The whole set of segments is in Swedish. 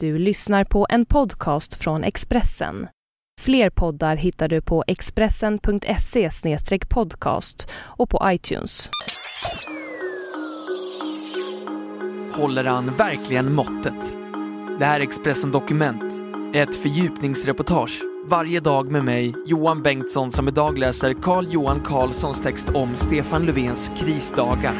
Du lyssnar på en podcast från Expressen. Fler poddar hittar du på expressen.se podcast och på iTunes. Håller han verkligen måttet? Det här är Expressen Dokument, ett fördjupningsreportage varje dag med mig, Johan Bengtsson, som idag läser Carl Johan Carlssons text om Stefan Löfvens krisdagar.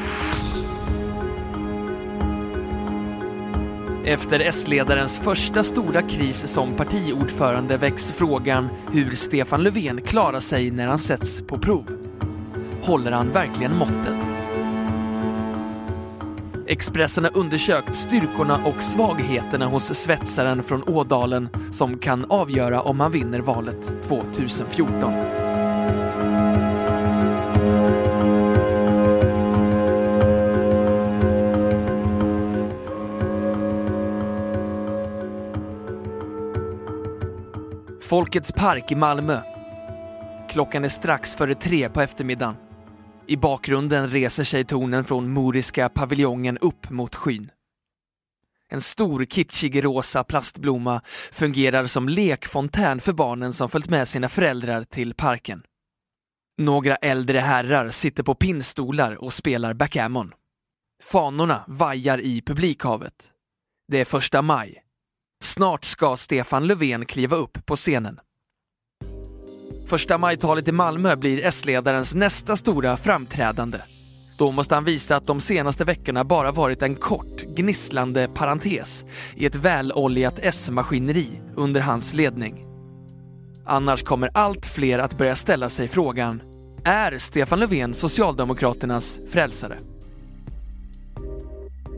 Efter S-ledarens första stora kris som partiordförande väcks frågan hur Stefan Löfven klarar sig när han sätts på prov. Håller han verkligen måttet? Expressen har undersökt styrkorna och svagheterna hos svetsaren från Ådalen som kan avgöra om han vinner valet 2014. Folkets park i Malmö. Klockan är strax före tre på eftermiddagen. I bakgrunden reser sig tornen från Moriska paviljongen upp mot skyn. En stor kitschig rosa plastblomma fungerar som lekfontän för barnen som följt med sina föräldrar till parken. Några äldre herrar sitter på pinnstolar och spelar backgammon. Fanorna vajar i publikhavet. Det är första maj. Snart ska Stefan Löfven kliva upp på scenen. Första majtalet i Malmö blir S-ledarens nästa stora framträdande. Då måste han visa att de senaste veckorna bara varit en kort, gnisslande parentes i ett väloljat S-maskineri under hans ledning. Annars kommer allt fler att börja ställa sig frågan, är Stefan Löfven Socialdemokraternas frälsare?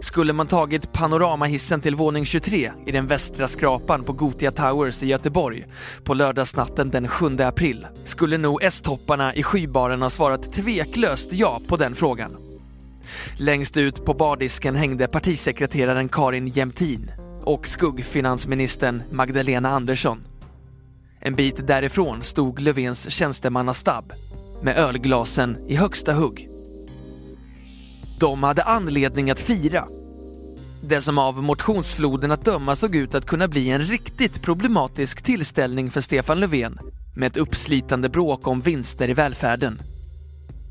Skulle man tagit panoramahissen till våning 23 i den västra skrapan på Gotia Towers i Göteborg på lördagsnatten den 7 april skulle nog S-topparna i skybaren ha svarat tveklöst ja på den frågan. Längst ut på bardisken hängde partisekreteraren Karin Jämtin och skuggfinansministern Magdalena Andersson. En bit därifrån stod Löfvens tjänstemannastab med ölglasen i högsta hugg. De hade anledning att fira. Det som av motionsfloden att döma såg ut att kunna bli en riktigt problematisk tillställning för Stefan Löfven med ett uppslitande bråk om vinster i välfärden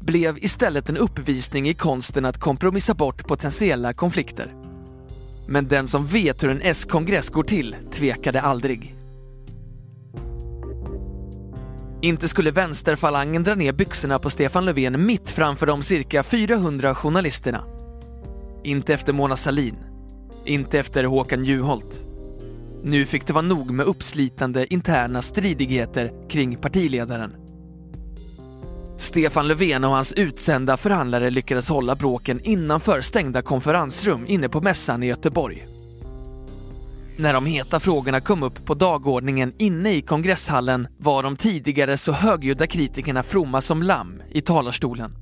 blev istället en uppvisning i konsten att kompromissa bort potentiella konflikter. Men den som vet hur en S-kongress går till tvekade aldrig. Inte skulle vänsterfalangen dra ner byxorna på Stefan Löfven mitt framför de cirka 400 journalisterna. Inte efter Mona Salin. Inte efter Håkan Juholt. Nu fick det vara nog med uppslitande interna stridigheter kring partiledaren. Stefan Löfven och hans utsända förhandlare lyckades hålla bråken innanför stängda konferensrum inne på mässan i Göteborg. När de heta frågorna kom upp på dagordningen inne i kongresshallen var de tidigare så högljudda kritikerna fromma som lamm i talarstolen.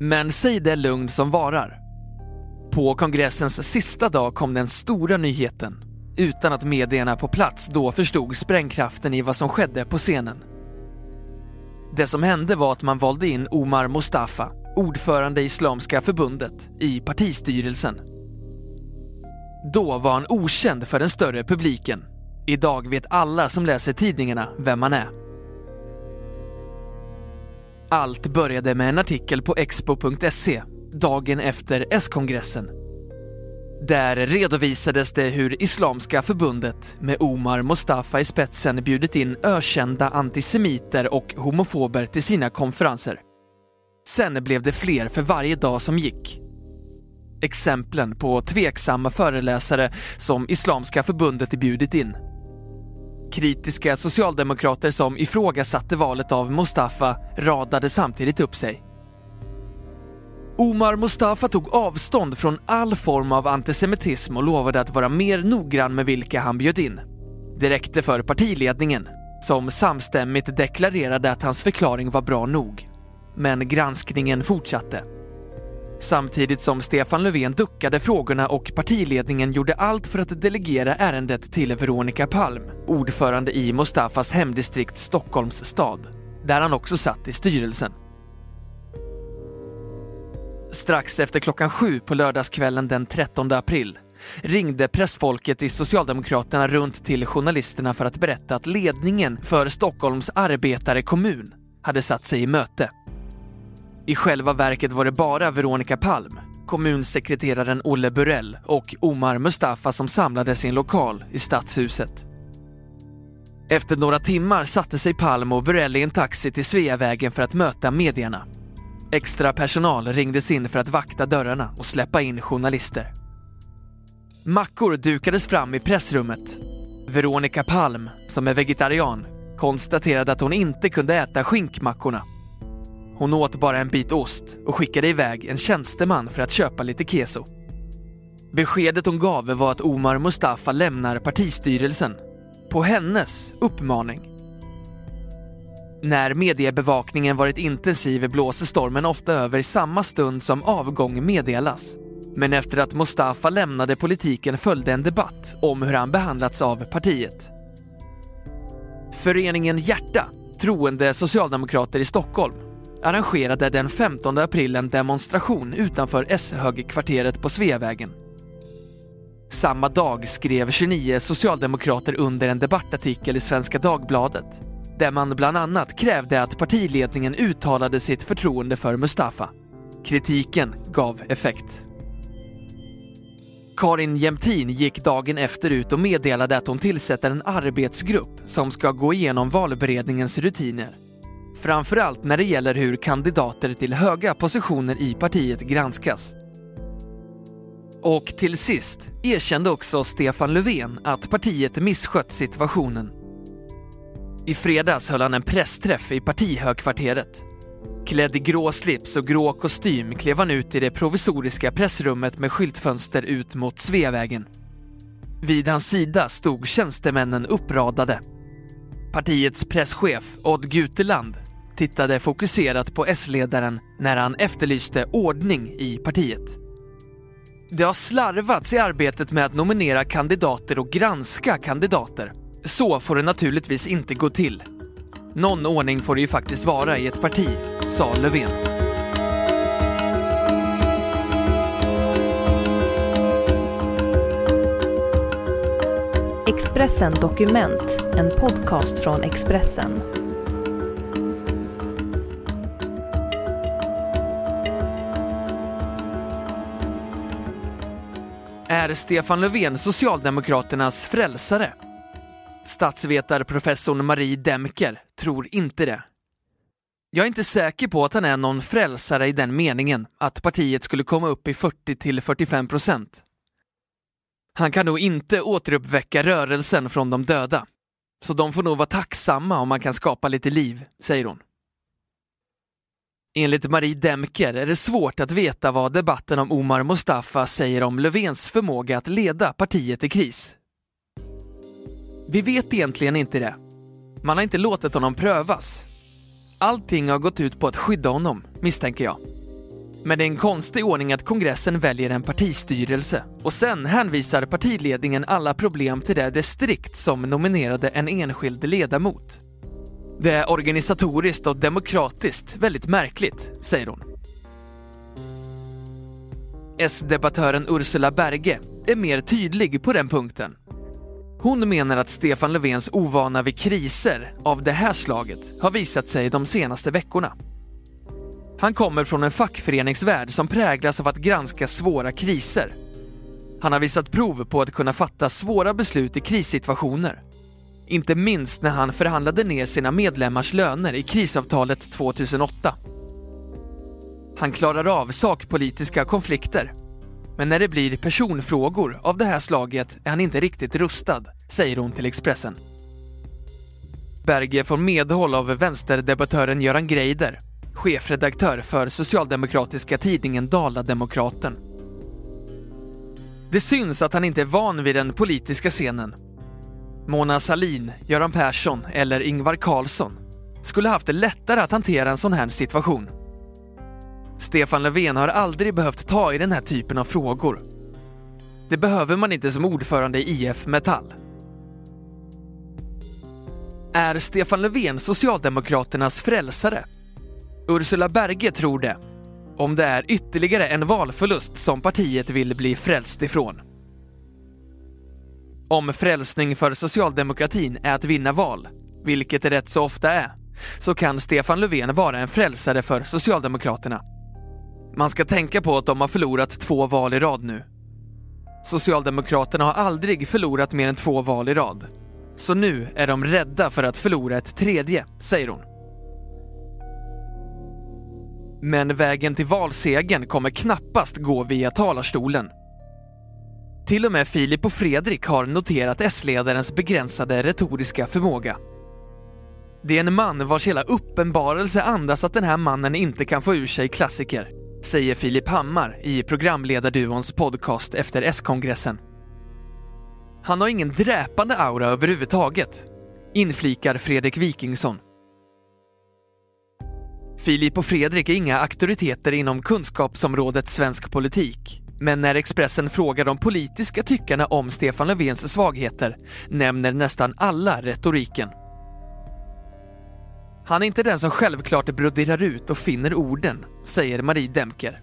Men säg det lugn som varar. På kongressens sista dag kom den stora nyheten utan att medierna på plats då förstod sprängkraften i vad som skedde på scenen. Det som hände var att man valde in Omar Mustafa, ordförande i Islamiska förbundet, i partistyrelsen då var han okänd för den större publiken. Idag vet alla som läser tidningarna vem han är. Allt började med en artikel på expo.se dagen efter S-kongressen. Där redovisades det hur Islamiska förbundet med Omar Mustafa i spetsen bjudit in ökända antisemiter och homofober till sina konferenser. Sen blev det fler för varje dag som gick exemplen på tveksamma föreläsare som Islamiska förbundet bjudit in. Kritiska socialdemokrater som ifrågasatte valet av Mustafa radade samtidigt upp sig. Omar Mustafa tog avstånd från all form av antisemitism och lovade att vara mer noggrann med vilka han bjöd in. Det räckte för partiledningen, som samstämmigt deklarerade att hans förklaring var bra nog. Men granskningen fortsatte. Samtidigt som Stefan Löfven duckade frågorna och partiledningen gjorde allt för att delegera ärendet till Veronica Palm, ordförande i Mustafas hemdistrikt Stockholms stad, där han också satt i styrelsen. Strax efter klockan sju på lördagskvällen den 13 april ringde pressfolket i Socialdemokraterna runt till journalisterna för att berätta att ledningen för Stockholms arbetarekommun hade satt sig i möte. I själva verket var det bara Veronica Palm, kommunsekreteraren Olle Burell och Omar Mustafa som samlades i en lokal i Stadshuset. Efter några timmar satte sig Palm och Burell i en taxi till Sveavägen för att möta medierna. Extra personal ringdes in för att vakta dörrarna och släppa in journalister. Mackor dukades fram i pressrummet. Veronica Palm, som är vegetarian, konstaterade att hon inte kunde äta skinkmackorna. Hon åt bara en bit ost och skickade iväg en tjänsteman för att köpa lite keso. Beskedet hon gav var att Omar Mustafa lämnar partistyrelsen på hennes uppmaning. När mediebevakningen varit intensiv blåser stormen ofta över i samma stund som avgång meddelas. Men efter att Mustafa lämnade politiken följde en debatt om hur han behandlats av partiet. Föreningen Hjärta, troende socialdemokrater i Stockholm, arrangerade den 15 april en demonstration utanför S-högkvarteret på Sveavägen. Samma dag skrev 29 socialdemokrater under en debattartikel i Svenska Dagbladet där man bland annat krävde att partiledningen uttalade sitt förtroende för Mustafa. Kritiken gav effekt. Karin Jämtin gick dagen efter ut och meddelade att hon tillsätter en arbetsgrupp som ska gå igenom valberedningens rutiner. Framförallt när det gäller hur kandidater till höga positioner i partiet granskas. Och till sist erkände också Stefan Löfven att partiet misskött situationen. I fredags höll han en pressträff i partihögkvarteret. Klädd i grå slips och grå kostym klev han ut i det provisoriska pressrummet med skyltfönster ut mot Sveavägen. Vid hans sida stod tjänstemännen uppradade. Partiets presschef Odd Guteland tittade fokuserat på S-ledaren när han efterlyste ordning i partiet. Det har slarvats i arbetet med att nominera kandidater och granska kandidater. Så får det naturligtvis inte gå till. Någon ordning får det ju faktiskt vara i ett parti, sa Löfven. Expressen Dokument, en podcast från Expressen. Är Stefan Löfven Socialdemokraternas frälsare? Statsvetarprofessorn Marie Demker tror inte det. Jag är inte säker på att han är någon frälsare i den meningen att partiet skulle komma upp i 40-45 procent. Han kan nog inte återuppväcka rörelsen från de döda. Så de får nog vara tacksamma om man kan skapa lite liv, säger hon. Enligt Marie Demker är det svårt att veta vad debatten om Omar Mustafa säger om Löfvens förmåga att leda partiet i kris. Vi vet egentligen inte det. Man har inte låtit honom prövas. Allting har gått ut på att skydda honom, misstänker jag. Men det är en konstig ordning att kongressen väljer en partistyrelse och sen hänvisar partiledningen alla problem till det distrikt som nominerade en enskild ledamot. Det är organisatoriskt och demokratiskt väldigt märkligt, säger hon. S-debattören Ursula Berge är mer tydlig på den punkten. Hon menar att Stefan Löfvens ovana vid kriser av det här slaget har visat sig de senaste veckorna. Han kommer från en fackföreningsvärld som präglas av att granska svåra kriser. Han har visat prov på att kunna fatta svåra beslut i krissituationer. Inte minst när han förhandlade ner sina medlemmars löner i krisavtalet 2008. Han klarar av sakpolitiska konflikter. Men när det blir personfrågor av det här slaget är han inte riktigt rustad, säger hon till Expressen. Berge får medhåll av vänsterdebattören Göran Greider, chefredaktör för socialdemokratiska tidningen Dala-Demokraten. Det syns att han inte är van vid den politiska scenen Mona Salin, Göran Persson eller Ingvar Carlsson skulle haft det lättare att hantera en sån här situation. Stefan Löfven har aldrig behövt ta i den här typen av frågor. Det behöver man inte som ordförande i IF Metall. Är Stefan Löfven Socialdemokraternas frälsare? Ursula Berge tror det. Om det är ytterligare en valförlust som partiet vill bli frälst ifrån. Om frälsning för socialdemokratin är att vinna val, vilket det rätt så ofta är, så kan Stefan Löfven vara en frälsare för Socialdemokraterna. Man ska tänka på att de har förlorat två val i rad nu. Socialdemokraterna har aldrig förlorat mer än två val i rad. Så nu är de rädda för att förlora ett tredje, säger hon. Men vägen till valsegen kommer knappast gå via talarstolen. Till och med Filip och Fredrik har noterat S-ledarens begränsade retoriska förmåga. Det är en man vars hela uppenbarelse andas att den här mannen inte kan få ur sig klassiker, säger Filip Hammar i programledarduons podcast efter S-kongressen. Han har ingen dräpande aura överhuvudtaget, inflikar Fredrik Wikingsson. Filip och Fredrik är inga auktoriteter inom kunskapsområdet svensk politik. Men när Expressen frågar de politiska tyckarna om Stefan Löfvens svagheter nämner nästan alla retoriken. Han är inte den som självklart broderar ut och finner orden, säger Marie Demker.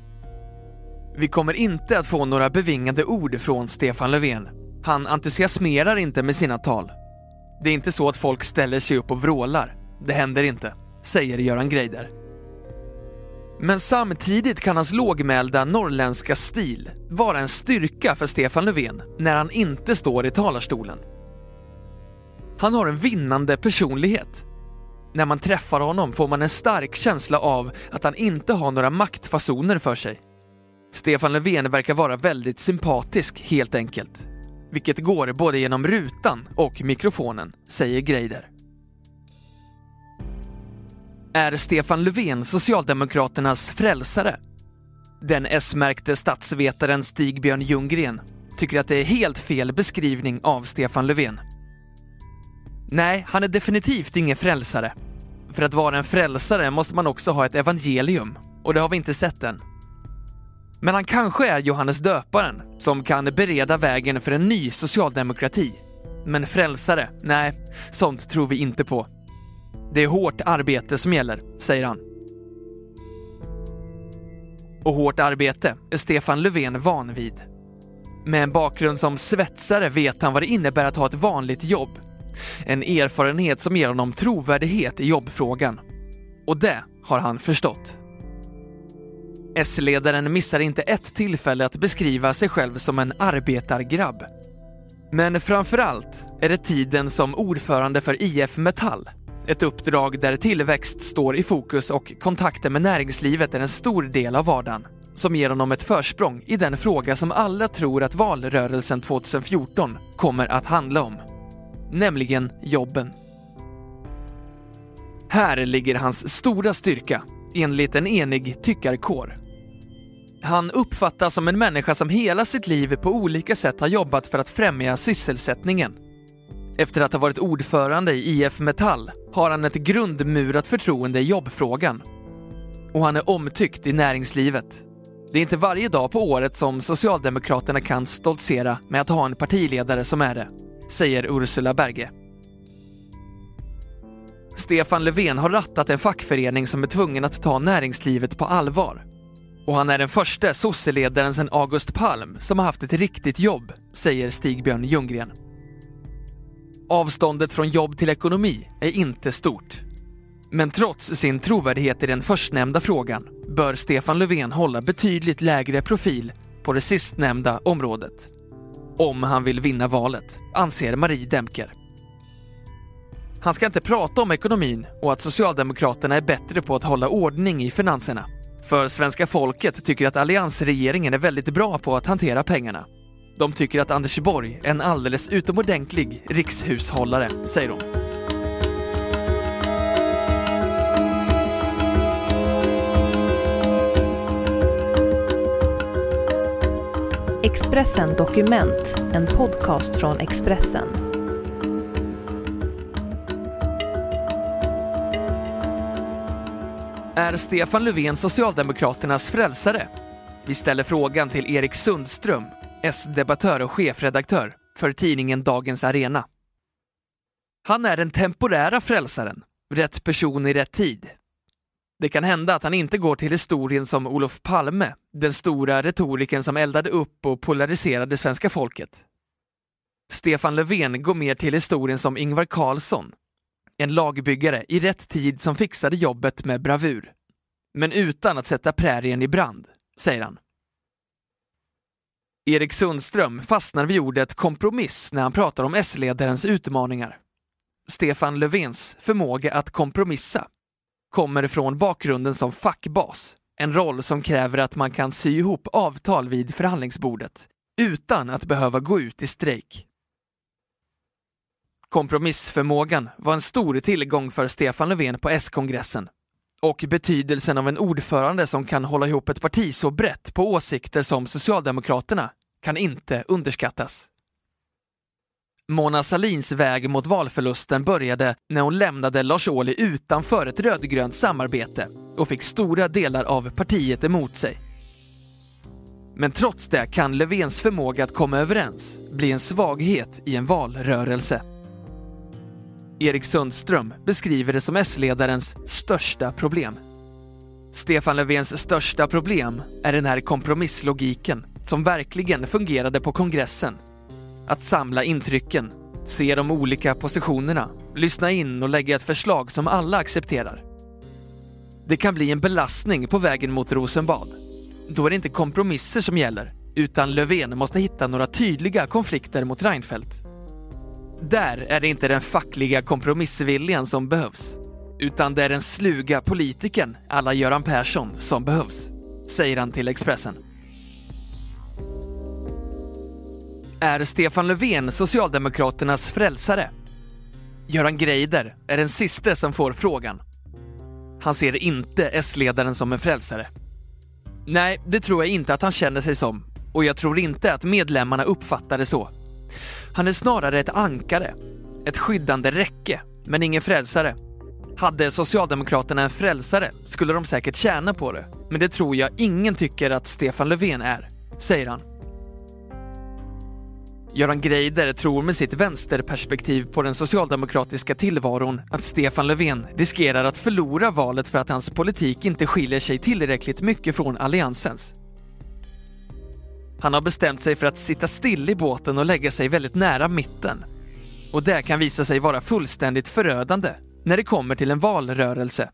Vi kommer inte att få några bevingade ord från Stefan Löfven. Han entusiasmerar inte med sina tal. Det är inte så att folk ställer sig upp och vrålar. Det händer inte, säger Göran Greider. Men samtidigt kan hans lågmälda norrländska stil vara en styrka för Stefan Löfven när han inte står i talarstolen. Han har en vinnande personlighet. När man träffar honom får man en stark känsla av att han inte har några maktfasoner för sig. Stefan Löfven verkar vara väldigt sympatisk helt enkelt. Vilket går både genom rutan och mikrofonen, säger Greider. Är Stefan Löfven Socialdemokraternas frälsare? Den S-märkte statsvetaren Stig-Björn Ljunggren tycker att det är helt fel beskrivning av Stefan Löfven. Nej, han är definitivt ingen frälsare. För att vara en frälsare måste man också ha ett evangelium och det har vi inte sett än. Men han kanske är Johannes döparen som kan bereda vägen för en ny socialdemokrati. Men frälsare? Nej, sånt tror vi inte på. Det är hårt arbete som gäller, säger han. Och hårt arbete är Stefan Löfven van vid. Med en bakgrund som svetsare vet han vad det innebär att ha ett vanligt jobb. En erfarenhet som ger honom trovärdighet i jobbfrågan. Och det har han förstått. S-ledaren missar inte ett tillfälle att beskriva sig själv som en arbetargrabb. Men framförallt är det tiden som ordförande för IF Metall ett uppdrag där tillväxt står i fokus och kontakten med näringslivet är en stor del av vardagen som ger honom ett försprång i den fråga som alla tror att valrörelsen 2014 kommer att handla om. Nämligen jobben. Här ligger hans stora styrka, enligt en enig tyckarkår. Han uppfattas som en människa som hela sitt liv på olika sätt har jobbat för att främja sysselsättningen efter att ha varit ordförande i IF Metall har han ett grundmurat förtroende i jobbfrågan. Och han är omtyckt i näringslivet. Det är inte varje dag på året som Socialdemokraterna kan stoltsera med att ha en partiledare som är det, säger Ursula Berge. Stefan Löfven har rattat en fackförening som är tvungen att ta näringslivet på allvar. Och han är den första sosseledaren sedan August Palm som har haft ett riktigt jobb, säger Stig-Björn Ljunggren. Avståndet från jobb till ekonomi är inte stort. Men trots sin trovärdighet i den förstnämnda frågan bör Stefan Löfven hålla betydligt lägre profil på det sistnämnda området. Om han vill vinna valet, anser Marie Demker. Han ska inte prata om ekonomin och att Socialdemokraterna är bättre på att hålla ordning i finanserna. För svenska folket tycker att alliansregeringen är väldigt bra på att hantera pengarna de tycker att Anders Borg är en alldeles utomordentlig rikshushållare, säger de. Expressen Dokument, en podcast från Expressen. Är Stefan Löfven Socialdemokraternas frälsare? Vi ställer frågan till Erik Sundström, S-debattör och chefredaktör för tidningen Dagens Arena. Han är den temporära frälsaren, rätt person i rätt tid. Det kan hända att han inte går till historien som Olof Palme, den stora retorikern som eldade upp och polariserade svenska folket. Stefan Löfven går mer till historien som Ingvar Carlsson. En lagbyggare i rätt tid som fixade jobbet med bravur. Men utan att sätta prärien i brand, säger han. Erik Sundström fastnar vid ordet kompromiss när han pratar om S-ledarens utmaningar. Stefan Löfvens förmåga att kompromissa kommer från bakgrunden som fackbas, en roll som kräver att man kan sy ihop avtal vid förhandlingsbordet utan att behöva gå ut i strejk. Kompromissförmågan var en stor tillgång för Stefan Löfven på S-kongressen och betydelsen av en ordförande som kan hålla ihop ett parti så brett på åsikter som Socialdemokraterna kan inte underskattas. Mona Salins väg mot valförlusten började när hon lämnade Lars Ohly utanför ett rödgrönt samarbete och fick stora delar av partiet emot sig. Men trots det kan Löfvens förmåga att komma överens bli en svaghet i en valrörelse. Erik Sundström beskriver det som S-ledarens största problem. Stefan Löfvens största problem är den här kompromisslogiken som verkligen fungerade på kongressen. Att samla intrycken, se de olika positionerna, lyssna in och lägga ett förslag som alla accepterar. Det kan bli en belastning på vägen mot Rosenbad. Då är det inte kompromisser som gäller, utan Löfven måste hitta några tydliga konflikter mot Reinfeldt. Där är det inte den fackliga kompromissviljan som behövs, utan det är den sluga politikern alla Göran Persson som behövs, säger han till Expressen. Är Stefan Löfven Socialdemokraternas frälsare? Göran Greider är den siste som får frågan. Han ser inte S-ledaren som en frälsare. Nej, det tror jag inte att han känner sig som och jag tror inte att medlemmarna uppfattar det så. Han är snarare ett ankare, ett skyddande räcke, men ingen frälsare. Hade Socialdemokraterna en frälsare skulle de säkert tjäna på det, men det tror jag ingen tycker att Stefan Löfven är, säger han. Göran Greider tror med sitt vänsterperspektiv på den socialdemokratiska tillvaron att Stefan Löfven riskerar att förlora valet för att hans politik inte skiljer sig tillräckligt mycket från alliansens. Han har bestämt sig för att sitta still i båten och lägga sig väldigt nära mitten. Och det kan visa sig vara fullständigt förödande när det kommer till en valrörelse.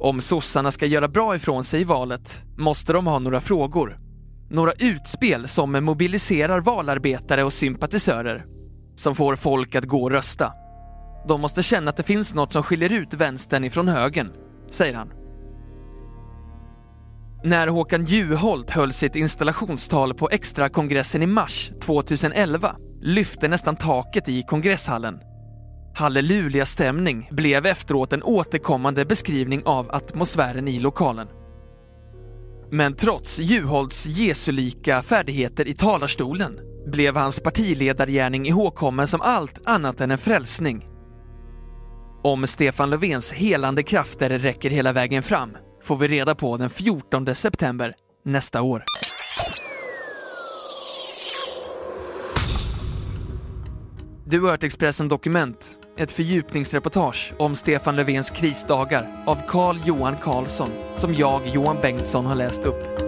Om sossarna ska göra bra ifrån sig i valet måste de ha några frågor några utspel som mobiliserar valarbetare och sympatisörer. Som får folk att gå och rösta. De måste känna att det finns något som skiljer ut vänstern ifrån högern, säger han. När Håkan Juholt höll sitt installationstal på extrakongressen i mars 2011 lyfte nästan taket i kongresshallen. Halleluja-stämning blev efteråt en återkommande beskrivning av atmosfären i lokalen. Men trots Juholts jesulika färdigheter i talarstolen blev hans partiledargärning ihågkommen som allt annat än en frälsning. Om Stefan Löfvens helande krafter räcker hela vägen fram får vi reda på den 14 september nästa år. Du har hört Expressen Dokument, ett fördjupningsreportage om Stefan Löfvens krisdagar av Carl Johan Carlsson, som jag, Johan Bengtsson, har läst upp.